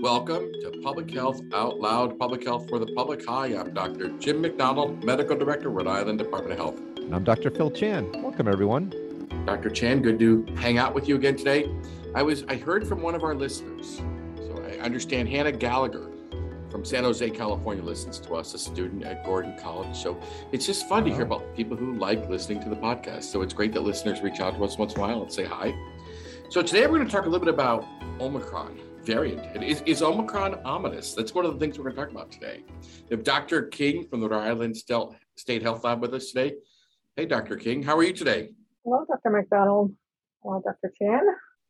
Welcome to Public Health Out Loud, Public Health for the Public. Hi, I'm Dr. Jim McDonald, Medical Director, Rhode Island Department of Health. And I'm Dr. Phil Chan. Welcome, everyone. Dr. Chan, good to hang out with you again today. I was I heard from one of our listeners. So I understand Hannah Gallagher from San Jose, California listens to us, a student at Gordon College. So it's just fun to hear about people who like listening to the podcast. So it's great that listeners reach out to us once in a while and say hi. So today we're going to talk a little bit about Omicron variant. Is, is Omicron ominous? That's one of the things we're going to talk about today. We have Dr. King from the Rhode Island State Health Lab with us today. Hey, Dr. King, how are you today? Hello, Dr. McDonald. Hello, Dr. Chan.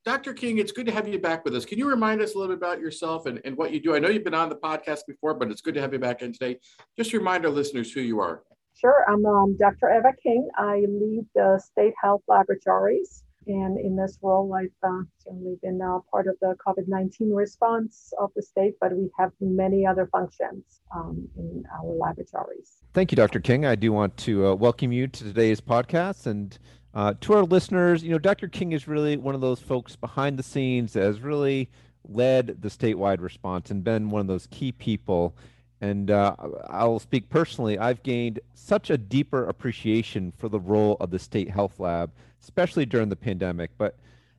Dr. King, it's good to have you back with us. Can you remind us a little bit about yourself and, and what you do? I know you've been on the podcast before, but it's good to have you back in today. Just remind our listeners who you are. Sure. I'm um, Dr. Eva King. I lead the State Health Laboratories and in this role, I've uh, certainly been uh, part of the COVID 19 response of the state, but we have many other functions um, in our laboratories. Thank you, Dr. King. I do want to uh, welcome you to today's podcast. And uh, to our listeners, you know, Dr. King is really one of those folks behind the scenes that has really led the statewide response and been one of those key people. And uh, I'll speak personally, I've gained such a deeper appreciation for the role of the state health lab especially during the pandemic. But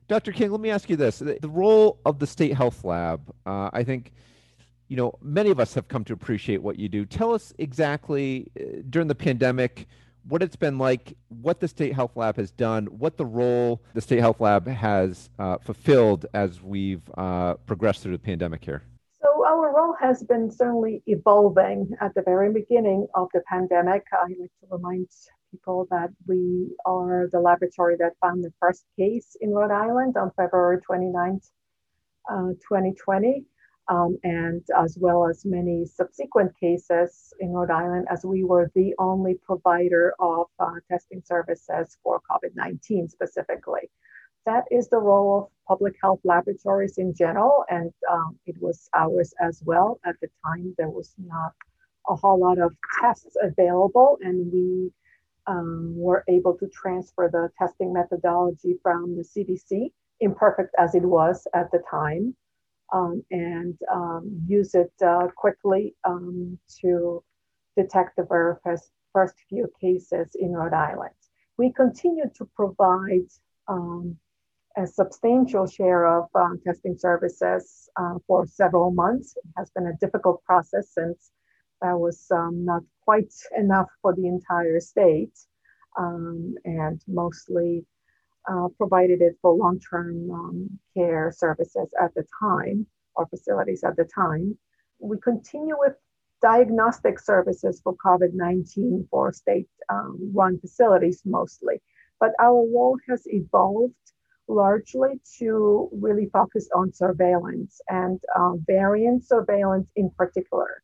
Dr. King, let me ask you this: the, role of the state health lab. Uh, I think, you know, many of us have come to appreciate what you do. Tell us exactly uh, during the pandemic what it's been like, what the state health lab has done, what the role the state health lab has uh, fulfilled as we've uh, progressed through the pandemic here. Our role has been certainly evolving at the very beginning of the pandemic. I like to remind people that we are the laboratory that found the first case in Rhode Island on February 29th, uh, 2020, um, and as well as many subsequent cases in Rhode Island, as we were the only provider of uh, testing services for COVID 19 specifically. That is the role of public health laboratories in general, and um, it was ours as well. At the time, there was not a whole lot of tests available, and we um, were able to transfer the testing methodology from the CDC, imperfect as it was at the time, um, and um, use it uh, quickly um, to detect the very first, first few cases in Rhode Island. We continue to provide um, a substantial share of um, testing services uh, for several months. It has been a difficult process since that was um, not quite enough for the entire state um, and mostly uh, provided it for long-term um, care services at the time or facilities at the time. We continue with diagnostic services for COVID-19 for state-run um, facilities mostly, but our role has evolved largely to really focus on surveillance and uh, variant surveillance in particular.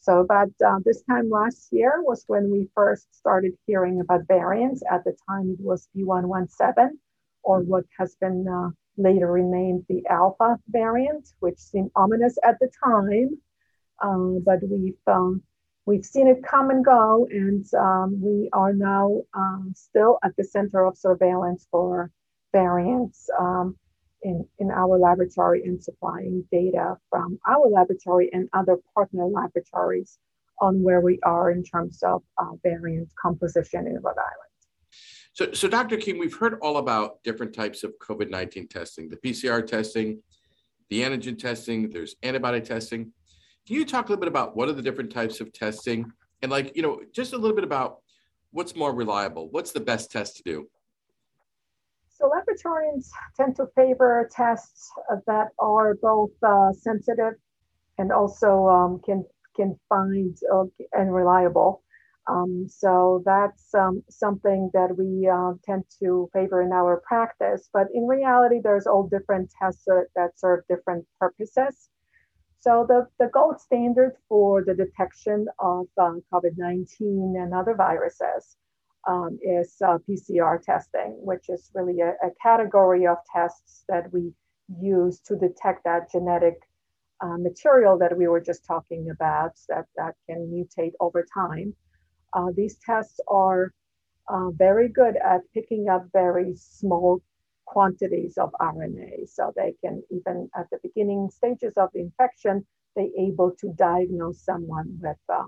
So about uh, this time last year was when we first started hearing about variants. At the time, it was B117, or what has been uh, later renamed the Alpha variant, which seemed ominous at the time. Um, but we've um, we've seen it come and go, and um, we are now um, still at the center of surveillance for variants. Um, in, in our laboratory and supplying data from our laboratory and other partner laboratories on where we are in terms of uh, variant composition in Rhode Island. So, so, Dr. King, we've heard all about different types of COVID 19 testing the PCR testing, the antigen testing, there's antibody testing. Can you talk a little bit about what are the different types of testing? And, like, you know, just a little bit about what's more reliable? What's the best test to do? So laboratorians tend to favor tests that are both uh, sensitive and also um, can can find uh, and reliable. Um, so that's um, something that we uh, tend to favor in our practice. But in reality, there's all different tests that serve different purposes. So the, the gold standard for the detection of um, COVID-19 and other viruses um, is uh, PCR testing, which is really a, a, category of tests that we use to detect that genetic uh, material that we were just talking about that, that can mutate over time. Uh, these tests are uh, very good at picking up very small quantities of RNA. So they can even at the beginning stages of the infection, they able to diagnose someone with uh,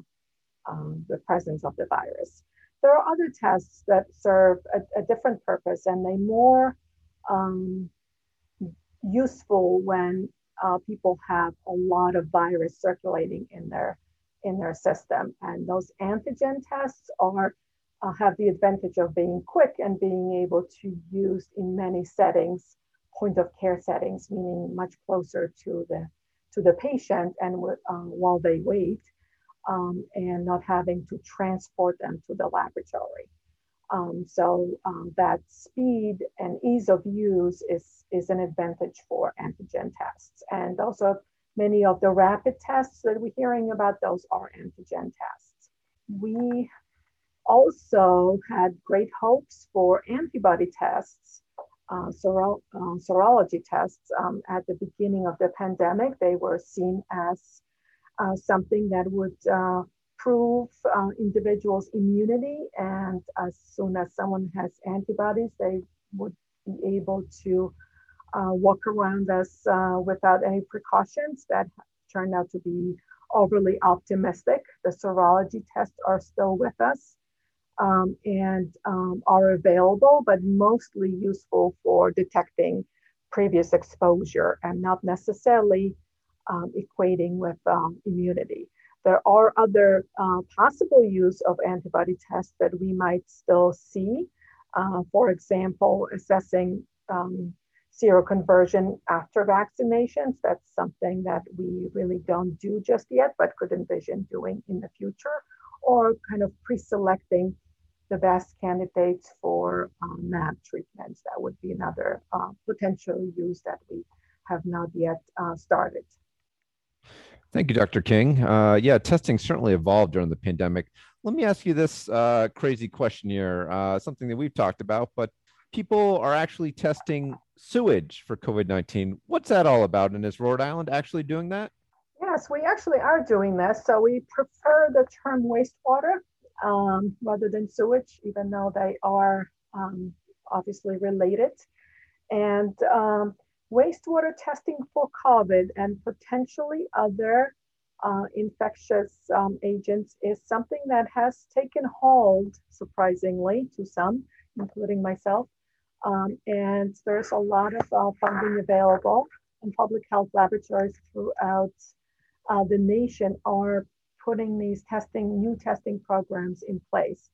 um, the presence of the virus. There are other tests that serve a, a different purpose and they are more um, useful when uh, people have a lot of virus circulating in their in their system. And those antigen tests are uh, have the advantage of being quick and being able to use in many settings, point of care settings, meaning much closer to the to the patient and uh, while they wait, um, and not having to transport them to the laboratory. Um, so um, that speed and ease of use is, is an advantage for antigen tests. And also many of the rapid tests that we're hearing about, those are antigen tests. We also had great hopes for antibody tests, uh, sero- uh, serology tests um, at the beginning of the pandemic. They were seen as uh, something that would uh, prove uh, individuals' immunity. And as soon as someone has antibodies, they would be able to uh, walk around us uh, without any precautions. That turned out to be overly optimistic. The serology tests are still with us um, and um, are available, but mostly useful for detecting previous exposure and not necessarily um, equating with um, immunity. There are other uh, possible use of antibody tests that we might still see. Uh, for example, assessing um, seroconversion after vaccinations. That's something that we really don't do just yet, but could envision doing in the future, or kind of pre-selecting the best candidates for um, treatments. That would be another uh, potential use that we have not yet uh, started. Thank you, Dr. King. Uh, yeah, testing certainly evolved during the pandemic. Let me ask you this uh, crazy question here, uh, something that we've talked about, but people are actually testing sewage for COVID 19. What's that all about? And is Rhode Island actually doing that? Yes, we actually are doing this. So we prefer the term wastewater um, rather than sewage, even though they are um, obviously related. And um, wastewater testing for COVID and potentially other uh, infectious um, agents is something that has taken hold, surprisingly, to some, including myself. Um, and there's a lot of uh, funding available, and public health laboratories throughout uh, the nation are putting these testing, new testing programs in place.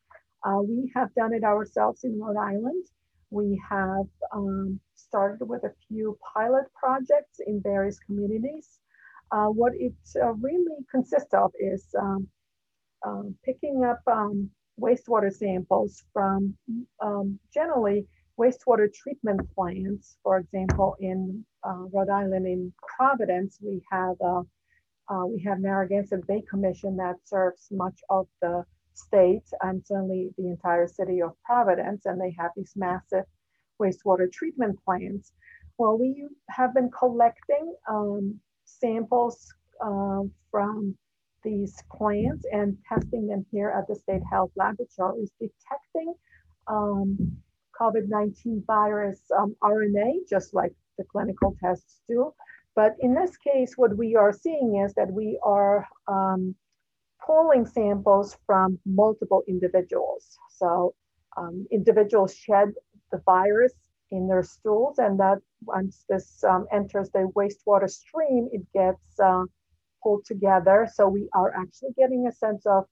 Uh, we have done it ourselves in Rhode Island. We have um, started with a few pilot projects in various communities. Uh, what it uh, really consists of is um, um, picking up um, wastewater samples from um, generally wastewater treatment plants. For example, in uh, Rhode Island, in Providence, we have uh, uh, we have Narragansett Bay Commission that serves much of the state and certainly the entire city of Providence, and they have these massive wastewater treatment plants. Well, we have been collecting um, samples um, from these plants and testing them here at the State Health Laboratories, detecting um, COVID-19 virus um, RNA, just like the clinical tests do. But in this case, what we are seeing is that we are um, pulling samples from multiple individuals. So um, individuals shed the virus in their stools, and that once this um, enters the wastewater stream, it gets uh, pulled together. So we are actually getting a sense of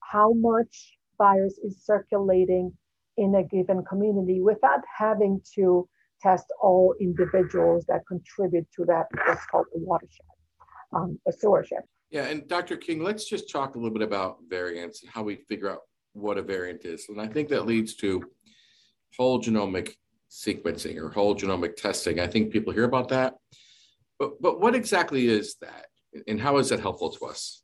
how much virus is circulating in a given community without having to test all individuals that contribute to that what's called a watershed, um, a sewershed. Yeah, and Dr. King, let's just talk a little bit about variants and how we figure out what a variant is. And I think that leads to whole genomic sequencing or whole genomic testing. I think people hear about that. But, but what exactly is that? And how is that helpful to us?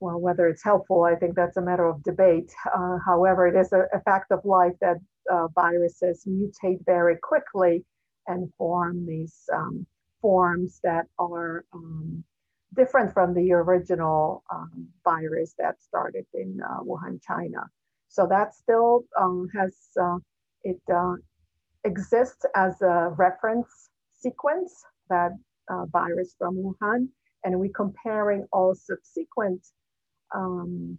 Well, whether it's helpful, I think that's a matter of debate. Uh, however, it is a, a, fact of life that uh, viruses mutate very quickly and form these um, forms that are um, different from the original um, virus that started in uh, Wuhan, China. So that still um, has uh, it uh, exists as a reference sequence, that uh, virus from Wuhan, and we're comparing all subsequent um,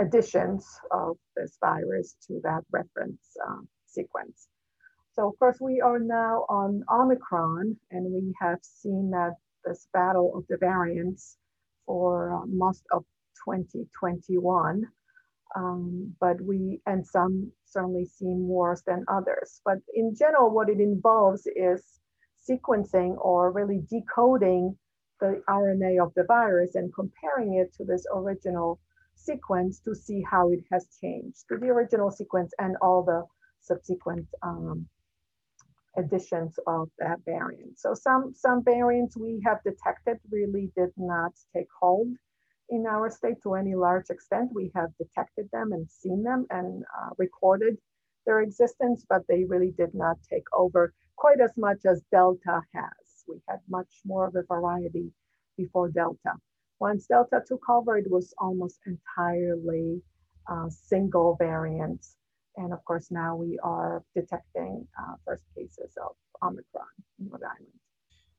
additions of this virus to that reference uh, sequence. So of course we are now on Omicron and we have seen that this battle of the variants for uh, most of 2021. Um, but we, and some certainly seem worse than others. But in general, what it involves is sequencing or really decoding the RNA of the virus and comparing it to this original sequence to see how it has changed to the original sequence and all the subsequent um, additions of that variant. So some, some variants we have detected really did not take hold in our state to any large extent. We have detected them and seen them and uh, recorded their existence, but they really did not take over quite as much as Delta has. We had much more of a variety before Delta. Once Delta took over, it was almost entirely uh, single variants and of course, now we are detecting uh, first cases of Omicron in Rhode Island.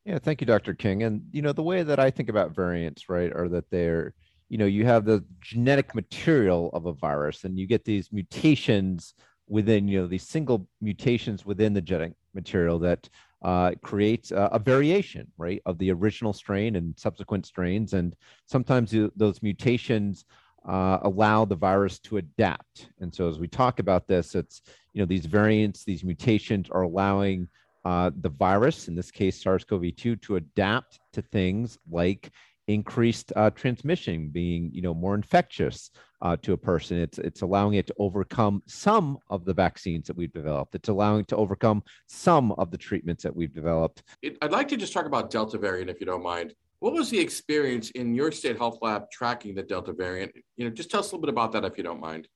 Yeah, thank you, Dr. King. And, you know, the way that I think about variants, right, are that they're, you know, you have the genetic material of a virus and you get these mutations within, you know, these single mutations within the genetic material that uh, creates a, a, variation, right, of the original strain and subsequent strains. And sometimes you, those mutations uh, allow the virus to adapt. And so as we talk about this, it's, you know, these variants, these mutations are allowing uh, the virus, in this case SARS-CoV-2, to adapt to things like increased uh, transmission, being, you know, more infectious uh, to a person. It's, it's allowing it to overcome some of the vaccines that we've developed. It's allowing to overcome some of the treatments that we've developed. I'd like to just talk about Delta variant, if you don't mind. What was the experience in your state health lab tracking the Delta variant? You know, just tell us a little bit about that if you don't mind.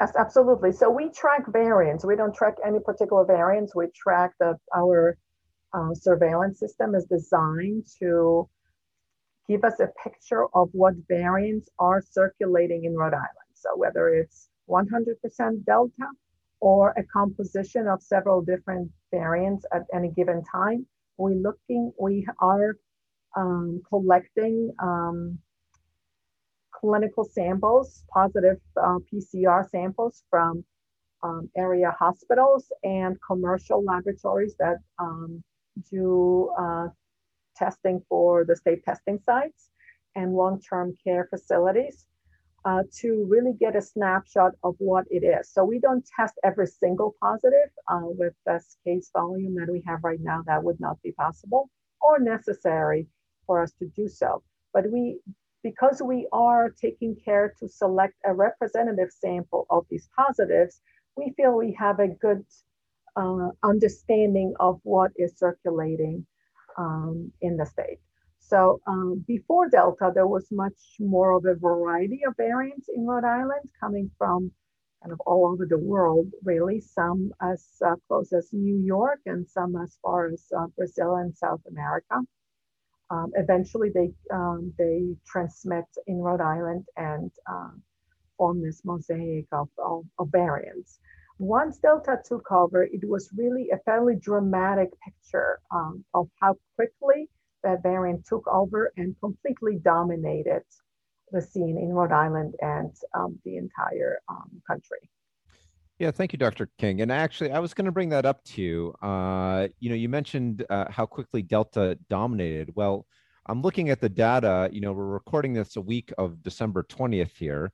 Yes, absolutely. So we track variants. We don't track any particular variants. We track that our uh, surveillance system is designed to give us a picture of what variants are circulating in Rhode Island. So whether it's 100% Delta or a composition of several different variants at any given time, we looking we are um, collecting um, clinical samples, positive uh, PCR samples from um, area hospitals and commercial laboratories that um, do uh, testing for the state testing sites and long-term care facilities uh, to really get a snapshot of what it is. So we don't test every single positive uh, with this case volume that we have right now. That would not be possible or necessary for us to do so. But we, because we are taking care to select a representative sample of these positives, we feel we have a good uh, understanding of what is circulating um, in the state. So um, before Delta, there was much more of a variety of variants in Rhode Island coming from kind of all over the world, really, some as uh, close as New York and some as far as uh, Brazil and South America. Um, eventually, they um, they transmit in Rhode Island and um, form this mosaic of, of, of, variants. Once Delta took over, it was really a fairly dramatic picture um, of how quickly that variant took over and completely dominated the scene in Rhode Island and um, the entire um, country. Yeah, thank you, Dr. King. And actually, I was going to bring that up to you. Uh, you know, you mentioned uh, how quickly Delta dominated. Well, I'm looking at the data. You know, we're recording this a week of December 20th here.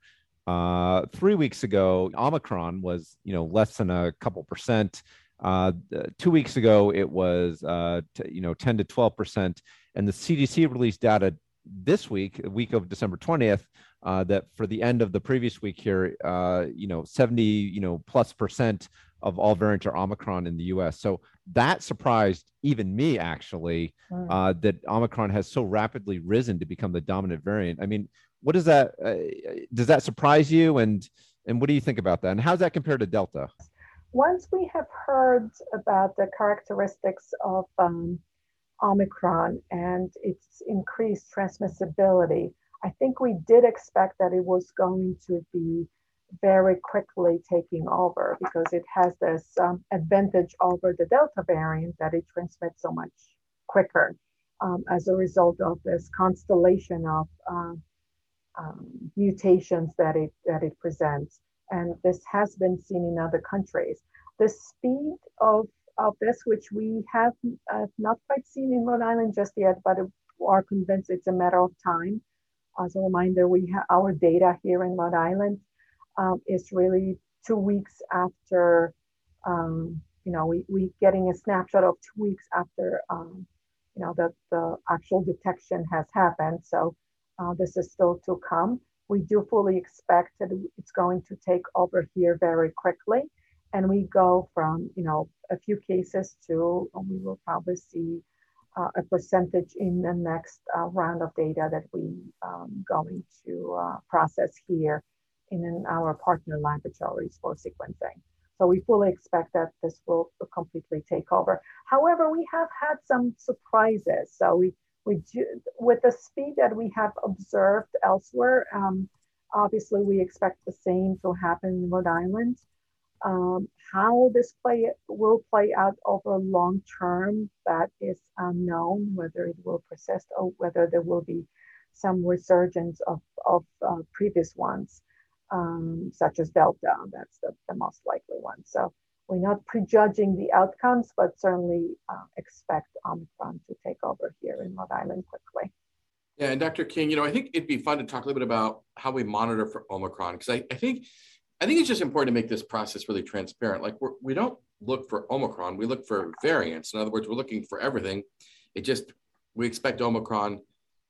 Uh, three weeks ago, Omicron was, you know, less than a couple percent. Uh, two weeks ago, it was, uh, t- you know, 10 to 12 percent. And the CDC released data this week, the week of December 20th, uh, that for the end of the previous week here, uh, you know, 70, you know, plus percent of all variants are Omicron in the US. So that surprised even me actually, hmm. uh, that Omicron has so rapidly risen to become the dominant variant. I mean, what does that, uh, does that surprise you? And, and what do you think about that? And how's that compared to Delta? Once we have heard about the characteristics of um, Omicron and its increased transmissibility, I think we did expect that it was going to be very quickly taking over because it has this um, advantage over the Delta variant that it transmits so much quicker um, as a result of this constellation of uh, um, mutations that it that it presents. And this has been seen in other countries. The speed of of this, which we have uh, not quite seen in Rhode Island just yet, but are convinced it's a matter of time. As a reminder, we have our data here in Rhode Island um, is really two weeks after, um, you know, we, we getting a snapshot of two weeks after, um, you know, that the actual detection has happened. So uh, this is still to come. We do fully expect that it's going to take over here very quickly. And we go from, you know, a few cases to, we will probably see uh, a percentage in the next uh, round of data that we um, going to uh, process here in our partner laboratories for sequencing. So we fully expect that this will completely take over. However, we have had some surprises. So we, we do, with the speed that we have observed elsewhere, um, obviously we expect the same to happen in Rhode Island. Um, how this play will play out over long term, that is unknown, whether it will persist or whether there will be some resurgence of, of uh, previous ones um, such as Delta. That's the, the, most likely one. So we're not prejudging the outcomes, but certainly uh, expect Omicron to take over here in Rhode Island quickly. Yeah, and Dr. King, you know, I think it'd be fun to talk a little bit about how we monitor for Omicron because I, I think I think it's just important to make this process really transparent. Like we're, we don't look for Omicron, we look for variants. In other words, we're looking for everything. It just we expect Omicron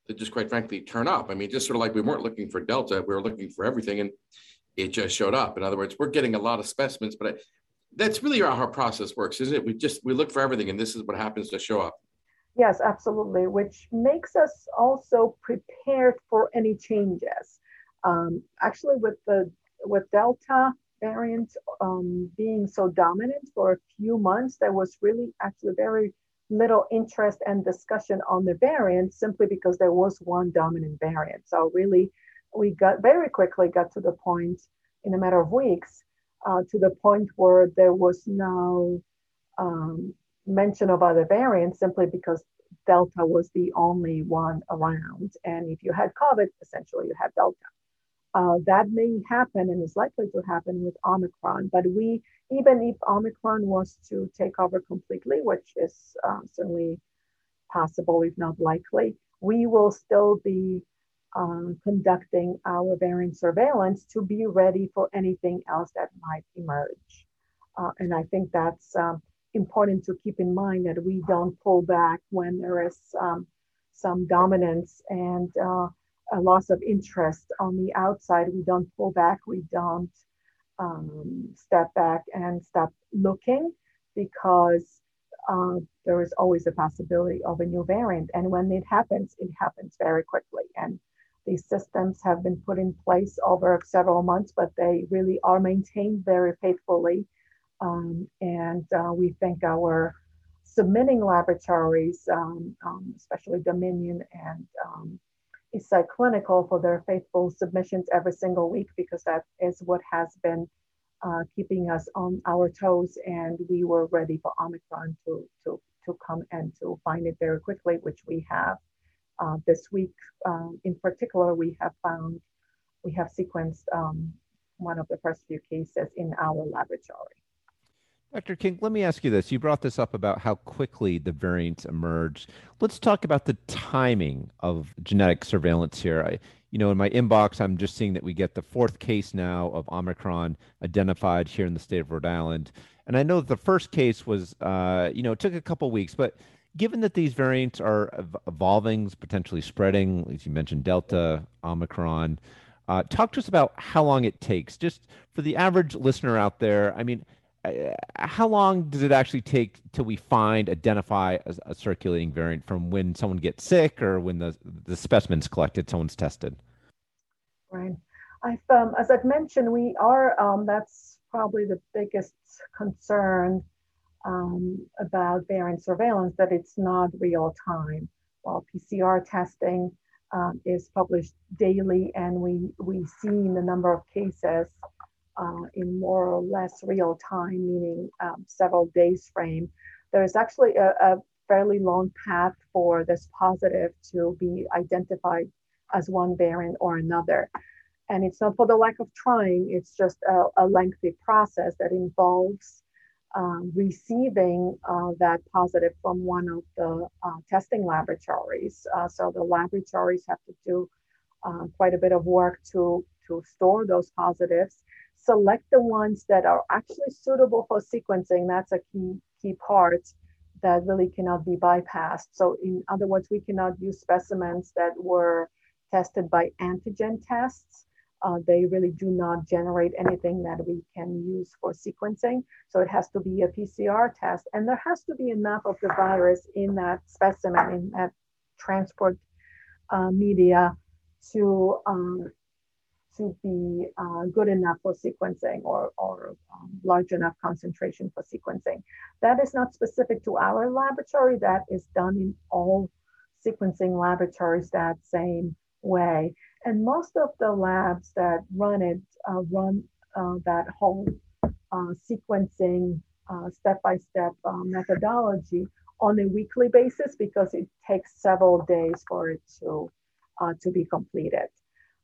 to just quite frankly turn up. I mean, just sort of like we weren't looking for Delta, we were looking for everything, and it just showed up. In other words, we're getting a lot of specimens, but I, that's really how our process works, isn't it? We just we look for everything, and this is what happens to show up. Yes, absolutely, which makes us also prepared for any changes. Um, actually, with the with Delta variant um, being so dominant for a few months, there was really actually very little interest and discussion on the variant simply because there was one dominant variant. So really, we got very quickly got to the point in a matter of weeks uh, to the point where there was no um, mention of other variants simply because Delta was the only one around. And if you had COVID, essentially you had Delta. Uh, that may happen and is likely to happen with Omicron. But we, even if Omicron was to take over completely, which is uh, certainly possible, if not likely, we will still be um, conducting our variant surveillance to be ready for anything else that might emerge. Uh, and I think that's um, important to keep in mind that we don't pull back when there is um, some dominance and uh, a loss of interest on the outside. We don't pull back, we don't um, step back and stop looking because uh, there is always a possibility of a new variant. And when it happens, it happens very quickly. And these systems have been put in place over several months, but they really are maintained very faithfully. Um, and uh, we thank our submitting laboratories, um, um especially Dominion and um, Eastside Clinical for their faithful submissions every single week because that is what has been uh, keeping us on our toes. And we were ready for Omicron to, to, to come and to find it very quickly, which we have. Uh, this week, um, in particular, we have found, we have sequenced um, one of the first few cases in our laboratory. Dr. King, let me ask you this. You brought this up about how quickly the variants emerge. Let's talk about the timing of genetic surveillance here. I, you know, in my inbox, I'm just seeing that we get the fourth case now of Omicron identified here in the state of Rhode Island. And I know that the first case was, uh, you know, it took a couple weeks, but given that these variants are evolving, potentially spreading, as you mentioned, Delta, Omicron, uh, talk to us about how long it takes. Just for the average listener out there, I mean, how long does it actually take till we find identify a, a, circulating variant from when someone gets sick or when the the specimen's collected someone's tested? Right. I've um, as i've mentioned we are um, that's probably the biggest concern um, about variant surveillance that it's not real time. While pcr testing um, is published daily and we we see the number of cases uh, in more or less real time, meaning um, several days frame, there's actually a, a, fairly long path for this positive to be identified as one variant or another. And it's not for the lack of trying, it's just a, a lengthy process that involves um, receiving uh, that positive from one of the uh, testing laboratories. Uh, so the laboratories have to do uh, quite a bit of work to, to store those positives, select the ones that are actually suitable for sequencing. That's a key, key part that really cannot be bypassed. So in other words, we cannot use specimens that were tested by antigen tests uh, they really do not generate anything that we can use for sequencing. So it has to be a PCR test, and there has to be enough of the virus in that specimen, in that transport uh, media to um, to be uh, good enough for sequencing or, or um, large enough concentration for sequencing. That is not specific to our laboratory. That is done in all sequencing laboratories that same way. And most of the labs that run it uh, run uh, that whole uh, sequencing uh, step-by-step uh, methodology on a weekly basis because it takes several days for it to, to be completed.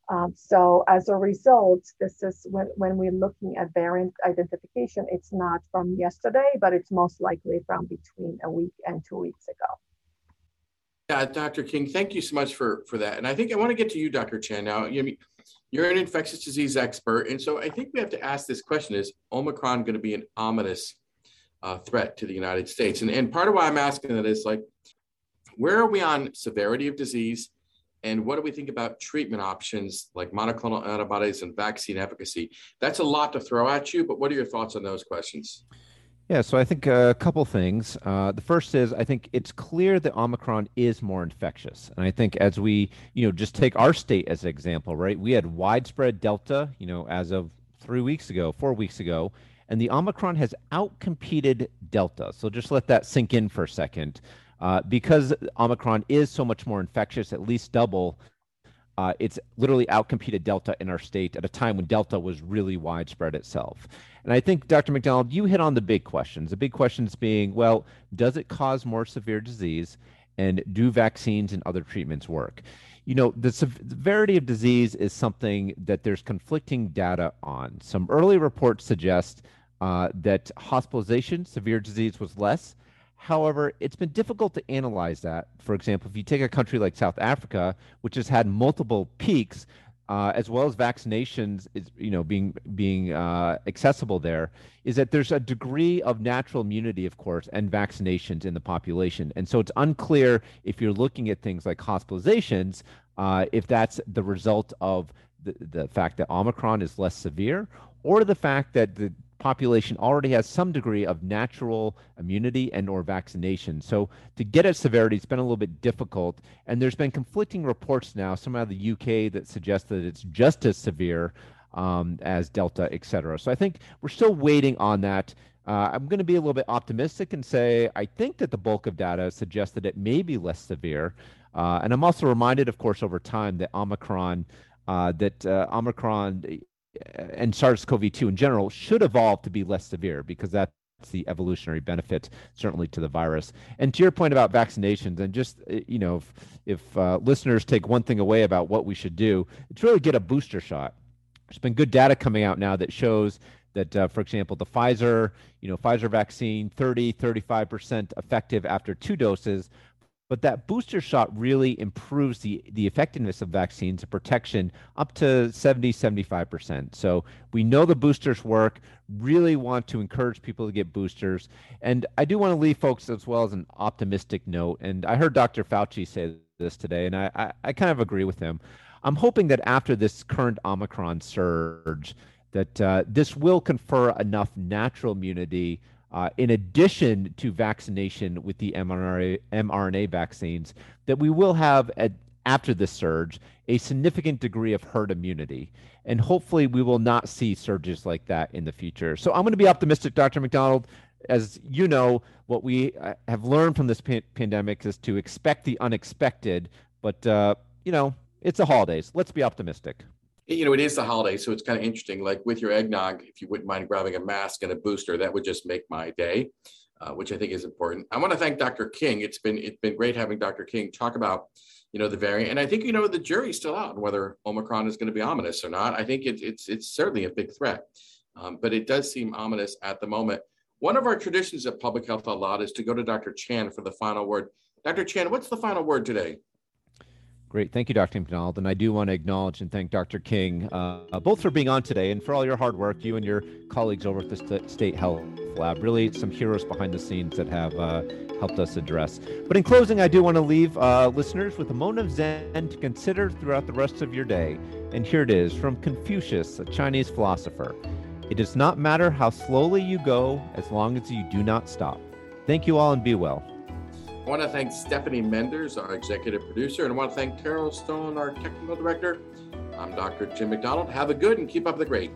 Um, so as a result, this is when, when we're looking at variant identification, it's not from yesterday, but it's most likely from between a week and two weeks ago. Yeah, Dr. King, thank you so much for for that. And I think I want to get to you, Dr. Chan. Now, you you're an infectious disease expert, and so I think we have to ask this question: Is Omicron going to be an ominous uh, threat to the United States? And and part of why I'm asking that is like, where are we on severity of disease? And what do we think about treatment options like monoclonal antibodies and vaccine efficacy? That's a lot to throw at you, but what are your thoughts on those questions? Yeah, so I think a couple things. Uh, the first is I think it's clear that Omicron is more infectious, and I think as we, you know, just take our state as an example, right? We had widespread Delta, you know, as of three weeks ago, four weeks ago, and the Omicron has outcompeted Delta. So just let that sink in for a second, uh, because Omicron is so much more infectious, at least double. Uh, it's literally outcompeted Delta in our state at a time when Delta was really widespread itself. And I think, Dr. McDonald, you hit on the big questions. The big questions being, well, does it cause more severe disease? And do vaccines and other treatments work? You know, the severity of disease is something that there's conflicting data on. Some early reports suggest uh, that hospitalization, severe disease was less. However, it's been difficult to analyze that. For example, if you take a country like South Africa, which has had multiple peaks, uh, as well as vaccinations is you know being being uh, accessible there is that there's a degree of natural immunity of course and vaccinations in the population and so it's unclear if you're looking at things like hospitalizations uh, if that's the result of the, the fact that omicron is less severe or the fact that the population already has some degree of natural immunity and or vaccination. So to get at severity, it's been a little bit difficult. And there's been conflicting reports now, some out of the UK that suggest that it's just as severe um, as Delta, et cetera. So I think we're still waiting on that. Uh, I'm going to be a little bit optimistic and say I think that the bulk of data suggests that it may be less severe. Uh, and I'm also reminded, of course, over time that Omicron, uh, that uh, Omicron and SARS-CoV-2 in general should evolve to be less severe because that's the evolutionary benefit certainly to the virus. And to your point about vaccinations, and just uh, you know, if, if uh, listeners take one thing away about what we should do, it's really get a booster shot. There's been good data coming out now that shows that, uh, for example, the Pfizer, you know, Pfizer vaccine, 30, 35% effective after two doses, but that booster shot really improves the, the effectiveness of vaccines and protection up to 70 75% so we know the boosters work. Really want to encourage people to get boosters. And i do want to leave folks as well as an optimistic note. And i heard dr fauci say this today and i, I, I kind of agree with him. I'm hoping that after this current omicron surge that uh, this will confer enough natural immunity uh, in addition to vaccination with the mRNA, mRNA vaccines, that we will have, a, after this surge, a significant degree of herd immunity. And hopefully, we will not see surges like that in the future. So I'm going to be optimistic, Dr. McDonald. As you know, what we uh, have learned from this pa- pandemic is to expect the unexpected. But, uh, you know, it's the holidays. Let's be optimistic. You know, it is the holiday, so it's kind of interesting. Like with your eggnog, if you wouldn't mind grabbing a mask and a booster, that would just make my day, uh, which I think is important. I want to thank Dr. King. It's been it's been great having Dr. King talk about, you know, the variant, and I think you know the jury's still out on whether Omicron is going to be ominous or not. I think it, it's it's certainly a big threat, um, but it does seem ominous at the moment. One of our traditions at Public Health Out Loud is to go to Dr. Chan for the final word. Dr. Chan, what's the final word today? Great. Thank you, Dr. McDonald. And I do want to acknowledge and thank Dr. King, uh, both for being on today and for all your hard work, you and your colleagues over at the St- State Health Lab. Really, some heroes behind the scenes that have uh, helped us address. But in closing, I do want to leave uh, listeners with a moment of Zen to consider throughout the rest of your day. And here it is from Confucius, a Chinese philosopher It does not matter how slowly you go as long as you do not stop. Thank you all and be well. I want to thank Stephanie Menders, our executive producer, and I want to thank Carol Stone, our technical director. I'm Dr. Jim McDonald. Have a good and keep up the great.